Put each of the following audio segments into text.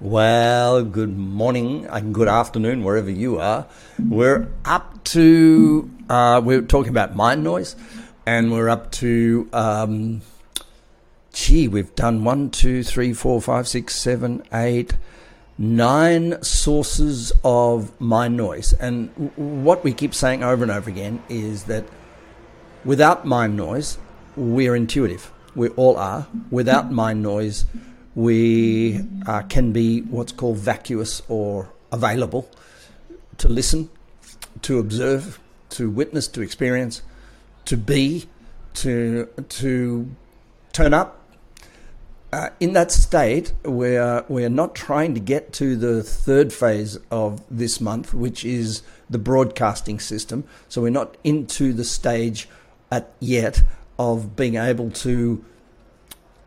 Well, good morning and good afternoon, wherever you are. We're up to, uh, we're talking about mind noise, and we're up to, um, gee, we've done one, two, three, four, five, six, seven, eight, nine sources of mind noise. And what we keep saying over and over again is that without mind noise, we're intuitive. We all are. Without mind noise, we uh, can be what's called vacuous or available to listen, to observe, to witness, to experience, to be, to to turn up. Uh, in that state, we're we're not trying to get to the third phase of this month, which is the broadcasting system. So we're not into the stage at yet of being able to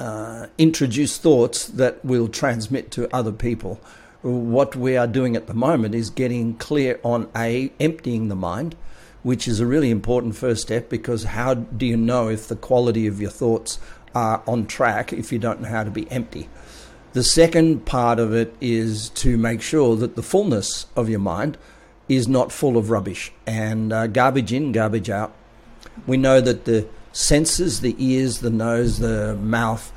uh, introduce thoughts that will transmit to other people. What we are doing at the moment is getting clear on a emptying the mind, which is a really important first step because how do you know if the quality of your thoughts are on track if you don't know how to be empty? The second part of it is to make sure that the fullness of your mind is not full of rubbish and uh, garbage in, garbage out. We know that the senses, the ears, the nose, the mouth,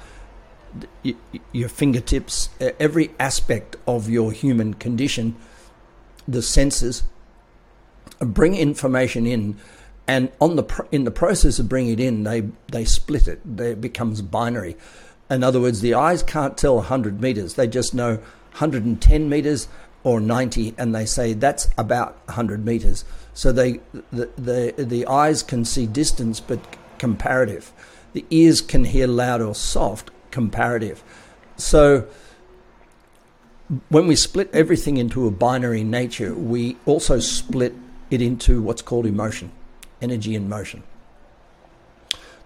your fingertips, every aspect of your human condition, the senses, bring information in, and on the in the process of bringing it in, they they split it. It becomes binary. In other words, the eyes can't tell 100 meters; they just know 110 meters or 90, and they say that's about 100 meters. So they the the, the eyes can see distance, but comparative. The ears can hear loud or soft, comparative. So when we split everything into a binary nature, we also split it into what's called emotion, energy and motion.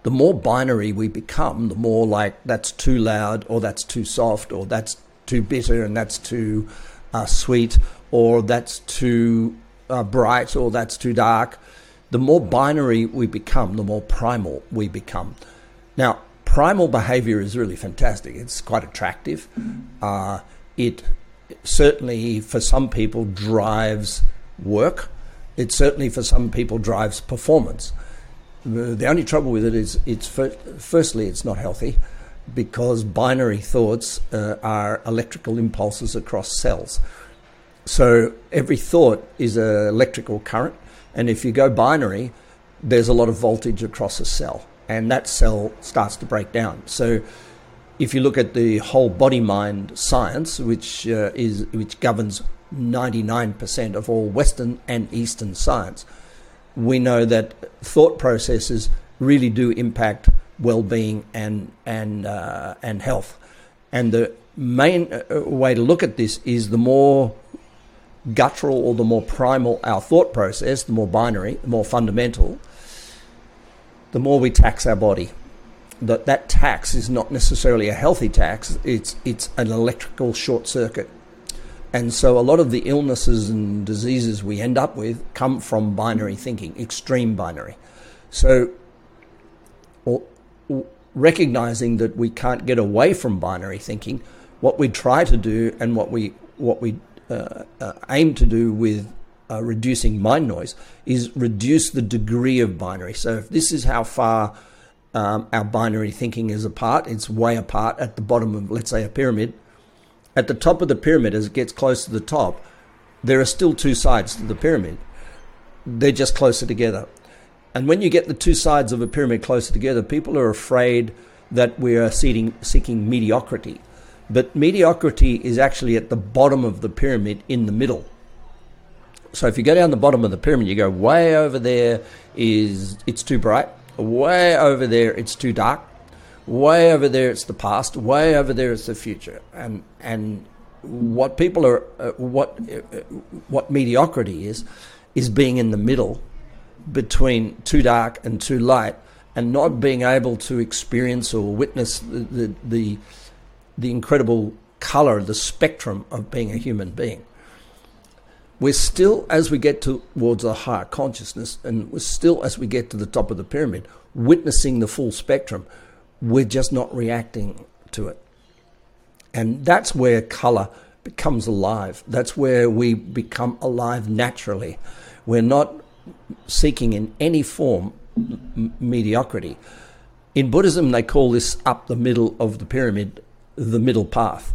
The more binary we become, the more like that's too loud, or that's too soft, or that's too bitter, and that's too uh, sweet, or that's too uh, bright, or that's too dark the more binary we become, the more primal we become. Now, primal behavior is really fantastic. It's quite attractive. Uh, it certainly, for some people, drives work. It certainly, for some people, drives performance. The only trouble with it is, it's firstly, it's not healthy because binary thoughts uh, are electrical impulses across cells. So every thought is an electrical current and if you go binary, there's a lot of voltage across a cell, and that cell starts to break down. So if you look at the whole body mind science, which uh, is which governs 99% of all Western and Eastern science, we know that thought processes really do impact well-being and and uh, and health. And the main uh, way to look at this is the more guttural or the more primal our thought process, the more binary, the more fundamental, the more we tax our body. That that tax is not necessarily a healthy tax. It's it's an electrical short circuit, and so a lot of the illnesses and diseases we end up with come from binary thinking, extreme binary. So, recognizing that we can't get away from binary thinking, what we try to do and what we what we uh, uh, aim to do with uh, reducing mind noise is reduce the degree of binary. So if this is how far um, our binary thinking is apart, it's way apart at the bottom of, let's say, a pyramid. At the top of the pyramid, as it gets close to the top, there are still two sides to the pyramid. They're just closer together. And when you get the two sides of a pyramid closer together, people are afraid that we are seeking, seeking mediocrity. But mediocrity is actually at the bottom of the pyramid in the middle. So if you go down the bottom of the pyramid, you go way over there is it's too bright, way over there it's too dark, way over there it's the past, way over there it's the future. And and what people are uh, what uh, what mediocrity is is being in the middle between too dark and too light and not being able to experience or witness the, the, the the incredible color, the spectrum of being a human being. We're still, as we get towards a higher consciousness, and we're still, as we get to the top of the pyramid, witnessing the full spectrum. We're just not reacting to it. And that's where color becomes alive. That's where we become alive naturally. We're not seeking in any form m- mediocrity. In Buddhism, they call this up the middle of the pyramid the middle path.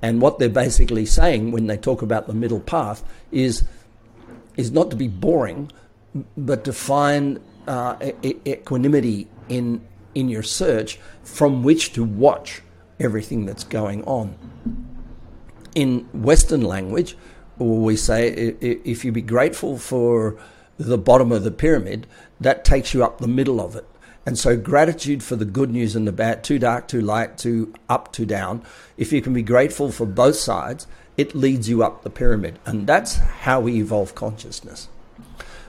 And what they're basically saying when they talk about the middle path is, is not to be boring, but to find uh, equanimity in, in your search from which to watch everything that's going on. In Western language, we say if you be grateful for the bottom of the pyramid, that takes you up the middle of it. And so, gratitude for the good news and the bad, too dark, too light, too up, too down. If you can be grateful for both sides, it leads you up the pyramid. And that's how we evolve consciousness.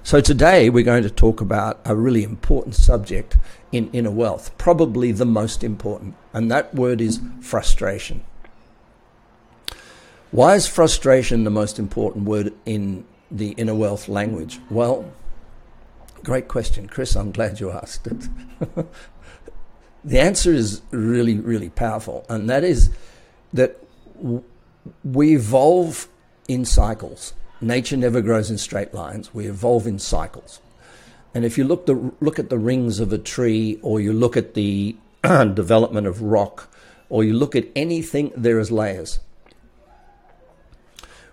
So, today we're going to talk about a really important subject in inner wealth, probably the most important, and that word is frustration. Why is frustration the most important word in the inner wealth language? Well, great question, Chris. I'm glad you asked it. the answer is really, really powerful, and that is that we evolve in cycles. Nature never grows in straight lines. We evolve in cycles. And if you look the look at the rings of a tree, or you look at the development of rock, or you look at anything, there is layers.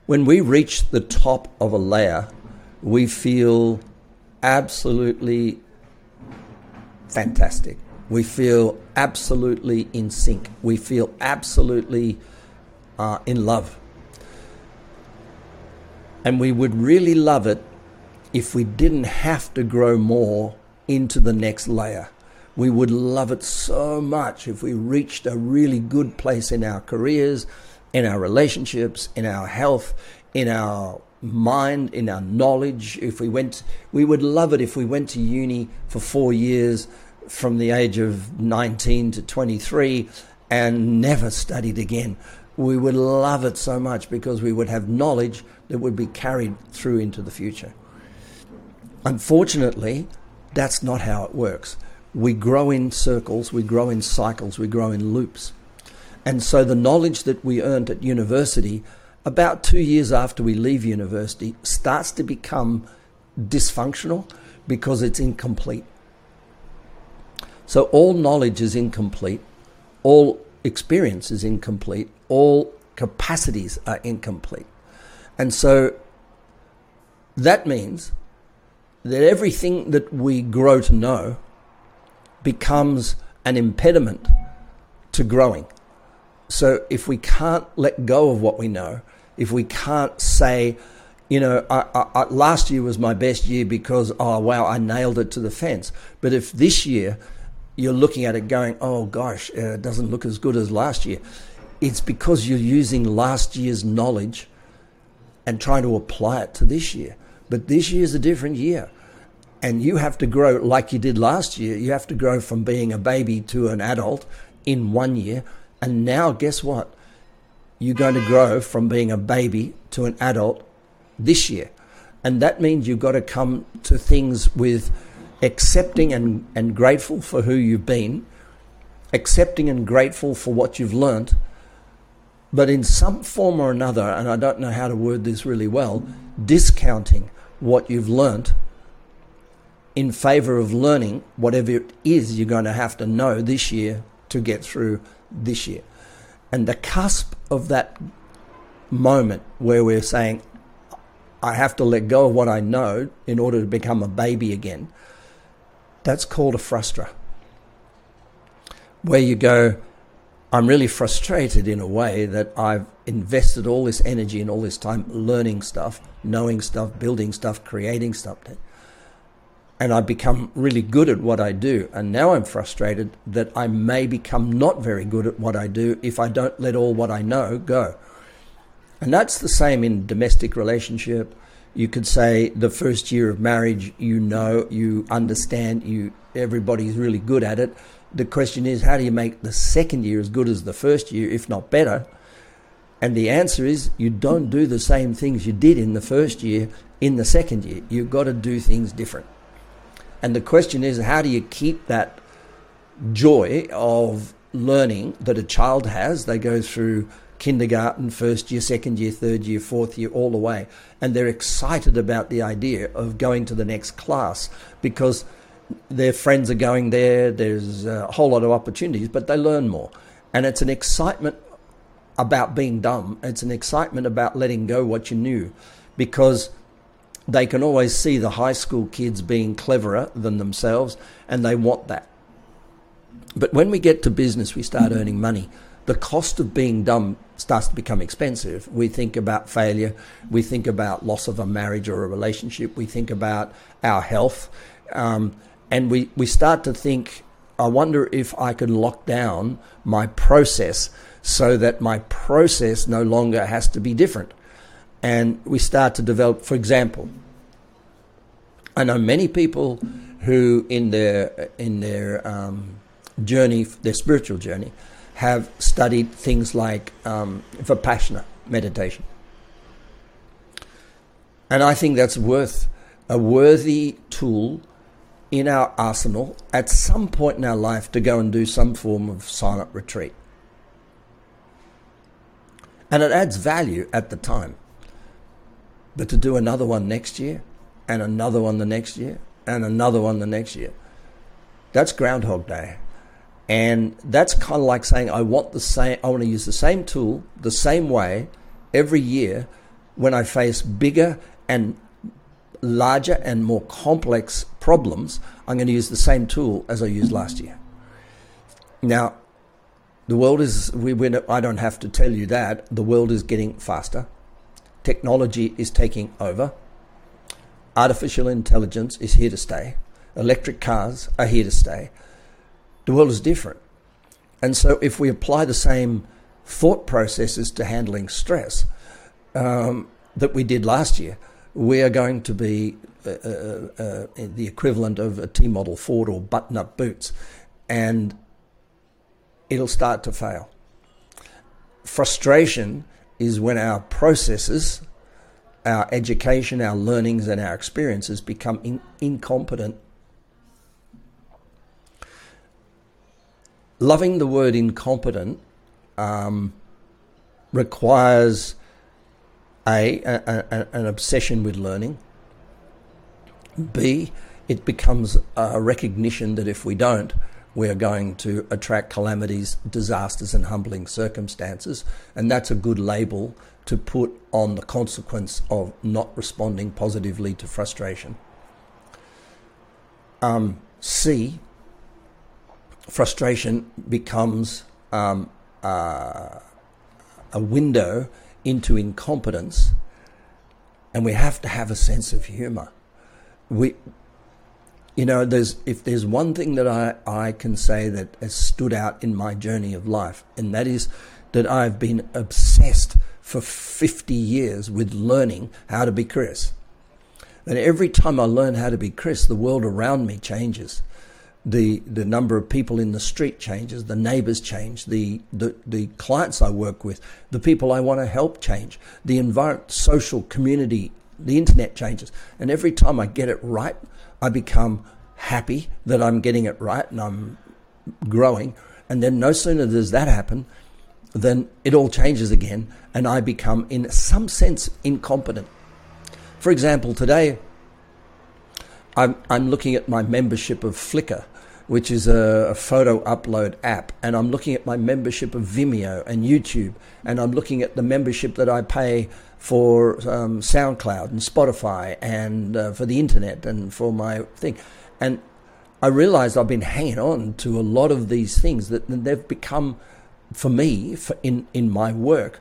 When we reach the top of a layer, we feel absolutely fantastic. We feel absolutely in sync. We feel absolutely uh, in love. And we would really love it if we didn't have to grow more into the next layer. We would love it so much if we reached a really good place in our careers, in our relationships, in our health, in our mind, in our knowledge. If we went, we would love it if we went to uni for four years from the age of 19 to 23 and never studied again. We would love it so much because we would have knowledge that would be carried through into the future. Unfortunately, that's not how it works. We grow in circles, we grow in cycles, we grow in loops. And so the knowledge that we earned at university, about two years after we leave university, starts to become dysfunctional because it's incomplete. So all knowledge is incomplete, all experience is incomplete, all capacities are incomplete. And so that means that everything that we grow to know becomes an impediment to growing. So if we can't let go of what we know, if we can't say, you know, I, I, last year was my best year because, oh, wow, I nailed it to the fence. But if this year you're looking at it going, oh, gosh, uh, it doesn't look as good as last year, it's because you're using last year's knowledge and trying to apply it to this year. But this year is a different year and you have to grow like you did last year. You have to grow from being a baby to an adult in one year. And now, guess what? You're going to grow from being a baby to an adult this year. And that means you've got to come to things with accepting and, and grateful for who you've been, accepting and grateful for what you've learnt, but in some form or another, and I don't know how to word this really well, discounting what you've learnt in favor of learning whatever it is you're going to have to know this year to get through this year. And the cusp of that moment where we're saying, I have to let go of what I know in order to become a baby again, that's called a frustra. Where you go, I'm really frustrated in a way that I've invested all this energy and all this time learning stuff, knowing stuff, building stuff, creating stuff and I become really good at what I do. And now I'm frustrated that I may become not very good at what I do if I don't let all what I know go. And that's the same in domestic relationship. You could say the first year of marriage, you know, you understand, you everybody's really good at it. The question is, how do you make the second year as good as the first year, if not better? And the answer is, you don't do the same things you did in the first year in the second year. You've got to do things different. And the question is, how do you keep that joy of learning that a child has? They go through kindergarten, first year, second year, third year, fourth year, all the way. And they're excited about the idea of going to the next class because their friends are going there, there's a whole lot of opportunities, but they learn more. And it's an excitement about being dumb, it's an excitement about letting go what you knew because they can always see the high school kids being cleverer than themselves and they want that. But when we get to business, we start earning money. The cost of being dumb starts to become expensive. We think about failure. We think about loss of a marriage or a relationship. We think about our health. Um, and we, we start to think, I wonder if I can lock down my process so that my process no longer has to be different. And we start to develop, for example, I know many people who in their in their um, journey, their spiritual journey, have studied things like um, vipassana meditation, and I think that's worth a worthy tool in our arsenal at some point in our life to go and do some form of silent retreat. And it adds value at the time. But to do another one next year, and another one the next year, and another one the next year, that's Groundhog Day. And that's kind of like saying, I want the same, I want to use the same tool, the same way every year when I face bigger and larger and more complex problems, I'm going to use the same tool as I used last year. Now, the world is, we, I don't have to tell you that, the world is getting faster. Technology is taking over. Artificial intelligence is here to stay. Electric cars are here to stay. The world is different. And so, if we apply the same thought processes to handling stress um, that we did last year, we are going to be uh, uh, uh, the equivalent of a T model Ford or button up boots, and it'll start to fail. Frustration is when our processes, our education, our learnings, and our experiences become in- incompetent. Loving the word incompetent um, requires a, a, a, an obsession with learning. B, it becomes a recognition that if we don't, we are going to attract calamities, disasters, and humbling circumstances. And that's a good label to put on the consequence of not responding positively to frustration. Um, C, frustration becomes um, uh, a window into incompetence, and we have to have a sense of humor. We, you know, there's if there's one thing that I, I can say that has stood out in my journey of life, and that is that I've been obsessed for 50 years with learning how to be Chris. And every time I learn how to be Chris, the world around me changes the the number of people in the street changes, the neighbors change, the the, the clients I work with, the people I want to help change, the environment, social community, the internet changes, and every time I get it right, I become happy that I'm getting it right and I'm growing, and then no sooner does that happen, then it all changes again, and I become in some sense incompetent. For example, today I'm, I'm looking at my membership of Flickr which is a, a, photo upload app, and I'm looking at my membership of Vimeo and YouTube, and I'm looking at the membership that I pay for um, SoundCloud and Spotify and uh, for the internet and for my thing. And I realized I've been hanging on to a lot of these things that they've become, for me, for in, in my work,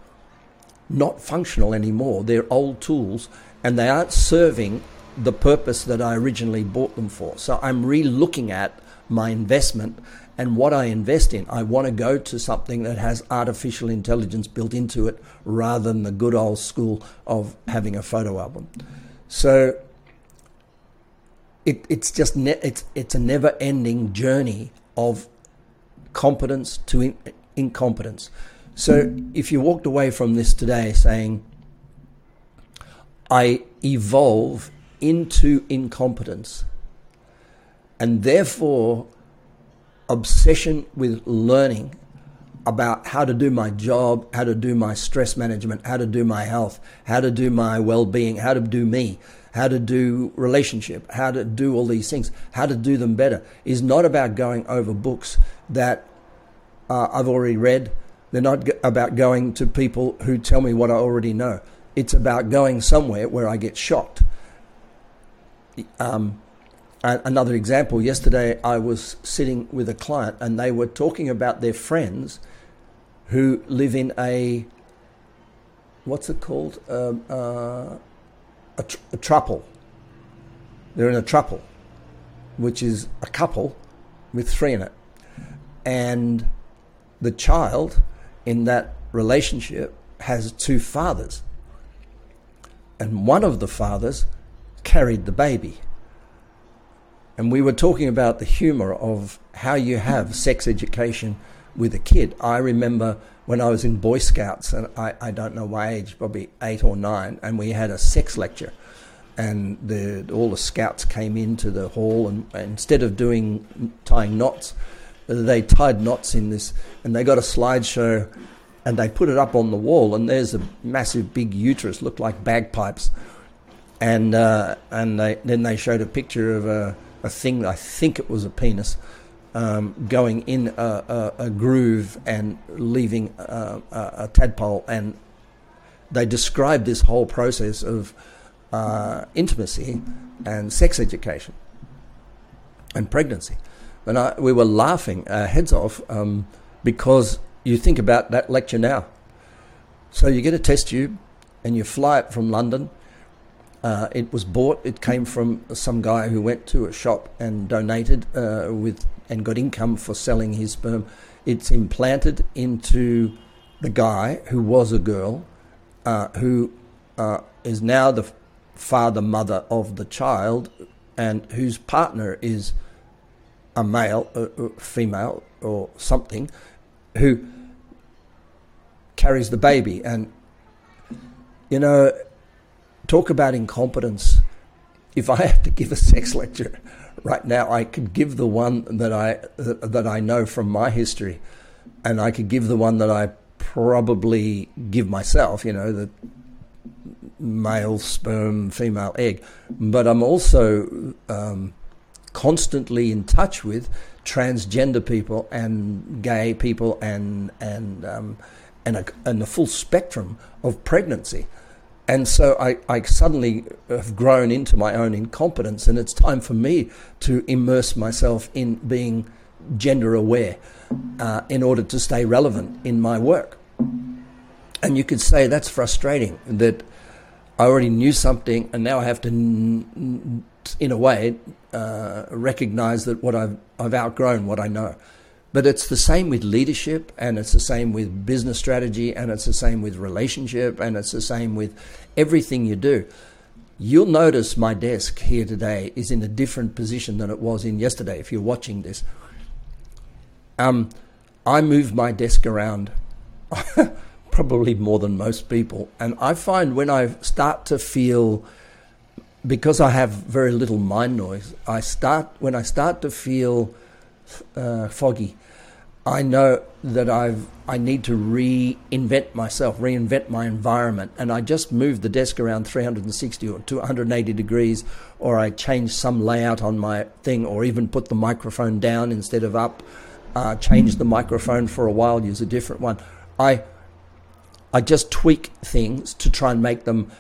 not functional anymore. They're old tools and they aren't serving the purpose that I originally bought them for. So I'm re looking at my investment and what I invest in. I want to go to something that has artificial intelligence built into it rather than the good old school of having a photo album. So it, it's just ne- it's it's a never ending journey of competence to in- incompetence. So if you walked away from this today saying, I evolve into incompetence and therefore obsession with learning about how to do my job, how to do my stress management, how to do my health, how to do my well being, how to do me, how to do relationship, how to do all these things, how to do them better is not about going over books that uh, I've already read. They're not about going to people who tell me what I already know. It's about going somewhere where I get shocked. Um, another example yesterday, I was sitting with a client and they were talking about their friends who live in a what's it called? Um, uh, a, tr- a truple. They're in a truple, which is a couple with three in it. And the child in that relationship has two fathers. And one of the fathers carried the baby. And we were talking about the humor of how you have sex education with a kid. I remember when I was in Boy Scouts, and I, I don't know my age, probably eight or nine, and we had a sex lecture. And the, all the scouts came into the hall, and, and instead of doing tying knots, they tied knots in this, and they got a slideshow, and they put it up on the wall, and there's a massive big uterus, looked like bagpipes, and uh, and they, then they showed a picture of a, a thing. I think it was a penis um, going in a, a, a, groove and leaving a, a, tadpole. And they describe this whole process of uh, intimacy and sex education and pregnancy. And I, we were laughing our heads off um, because you think about that lecture now. So you get a test tube and you fly it from London uh, it was bought. It came from some guy who went to a shop and donated uh, with and got income for selling his sperm. It's implanted into the guy who was a girl, uh, who uh, is now the father mother of the child, and whose partner is a male, a uh, uh, female, or something, who carries the baby. And you know talk about incompetence. If I had to give a sex lecture right now, I could give the one that I that I know from my history, and I could give the one that I probably give myself. You know, the male sperm, female egg. But I'm also um, constantly in touch with transgender people and gay people and and um, and, a, and the full spectrum of pregnancy. And so I, I, suddenly have grown into my own incompetence, and it's time for me to immerse myself in being gender aware uh, in order to stay relevant in my work. And you could say that's frustrating that I already knew something, and now I have to, in a way, uh, recognize that what I've, I've outgrown what I know. But it's the same with leadership, and it's the same with business strategy, and it's the same with relationship, and it's the same with everything you do. You'll notice my desk here today is in a different position than it was in yesterday if you're watching this. Um, I move my desk around probably more than most people, and I find when I start to feel because I have very little mind noise, I start when I start to feel uh, foggy I know that I've I need to reinvent myself, reinvent my environment, and I just move the desk around 360 or 280 degrees, or I change some layout on my thing, or even put the microphone down instead of up, uh, change the microphone for a while, use a different one. I I just tweak things to try and make them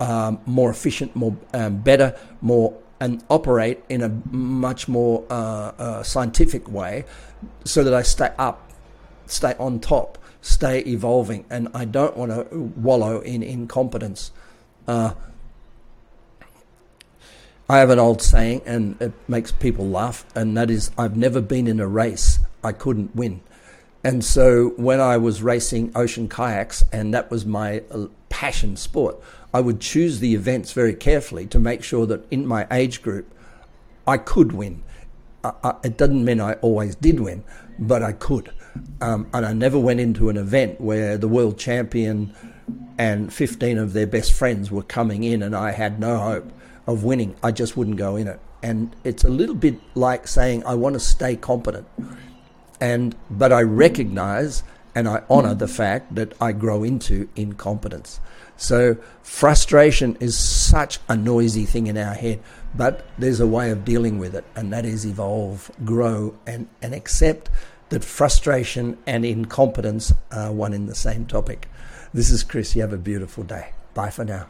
um, more efficient, more um, better, more and operate in a much more uh, uh, scientific way so that I stay up, stay on top, stay evolving, and I don't want to wallow in incompetence. Uh, I have an old saying, and it makes people laugh, and that is I've never been in a race I couldn't win. And so when I was racing ocean kayaks, and that was my uh, passion sport, I would choose the events very carefully to make sure that in my age group I could win. I, I, it doesn't mean I always did win, but I could. Um, and I never went into an event where the world champion and 15 of their best friends were coming in and I had no hope of winning. I just wouldn't go in it. And it's a little bit like saying, I want to stay competent. and but I recognize and I honor hmm. the fact that I grow into incompetence. So frustration is such a noisy thing in our head, but there's a way of dealing with it, and that is evolve, grow, and, and accept that frustration and incompetence are one in the same topic. This is Chris. You have a beautiful day. Bye for now.